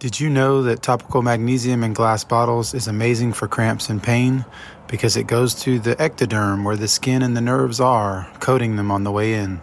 Did you know that topical magnesium in glass bottles is amazing for cramps and pain? Because it goes to the ectoderm where the skin and the nerves are, coating them on the way in.